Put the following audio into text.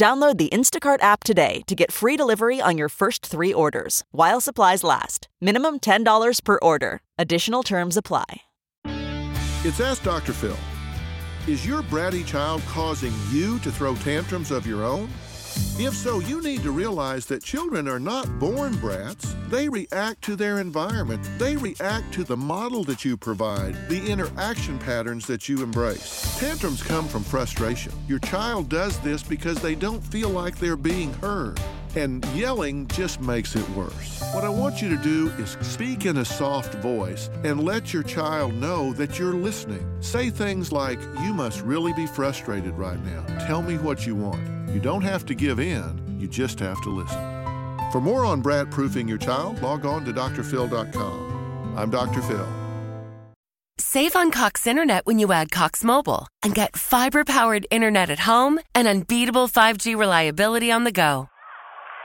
Download the Instacart app today to get free delivery on your first three orders while supplies last. Minimum $10 per order. Additional terms apply. It's Ask Dr. Phil. Is your bratty child causing you to throw tantrums of your own? If so, you need to realize that children are not born brats. They react to their environment. They react to the model that you provide, the interaction patterns that you embrace. Tantrums come from frustration. Your child does this because they don't feel like they're being heard. And yelling just makes it worse. What I want you to do is speak in a soft voice and let your child know that you're listening. Say things like, You must really be frustrated right now. Tell me what you want. You don't have to give in, you just have to listen. For more on brat proofing your child, log on to drphil.com. I'm Dr. Phil. Save on Cox Internet when you add Cox Mobile and get fiber powered internet at home and unbeatable 5G reliability on the go.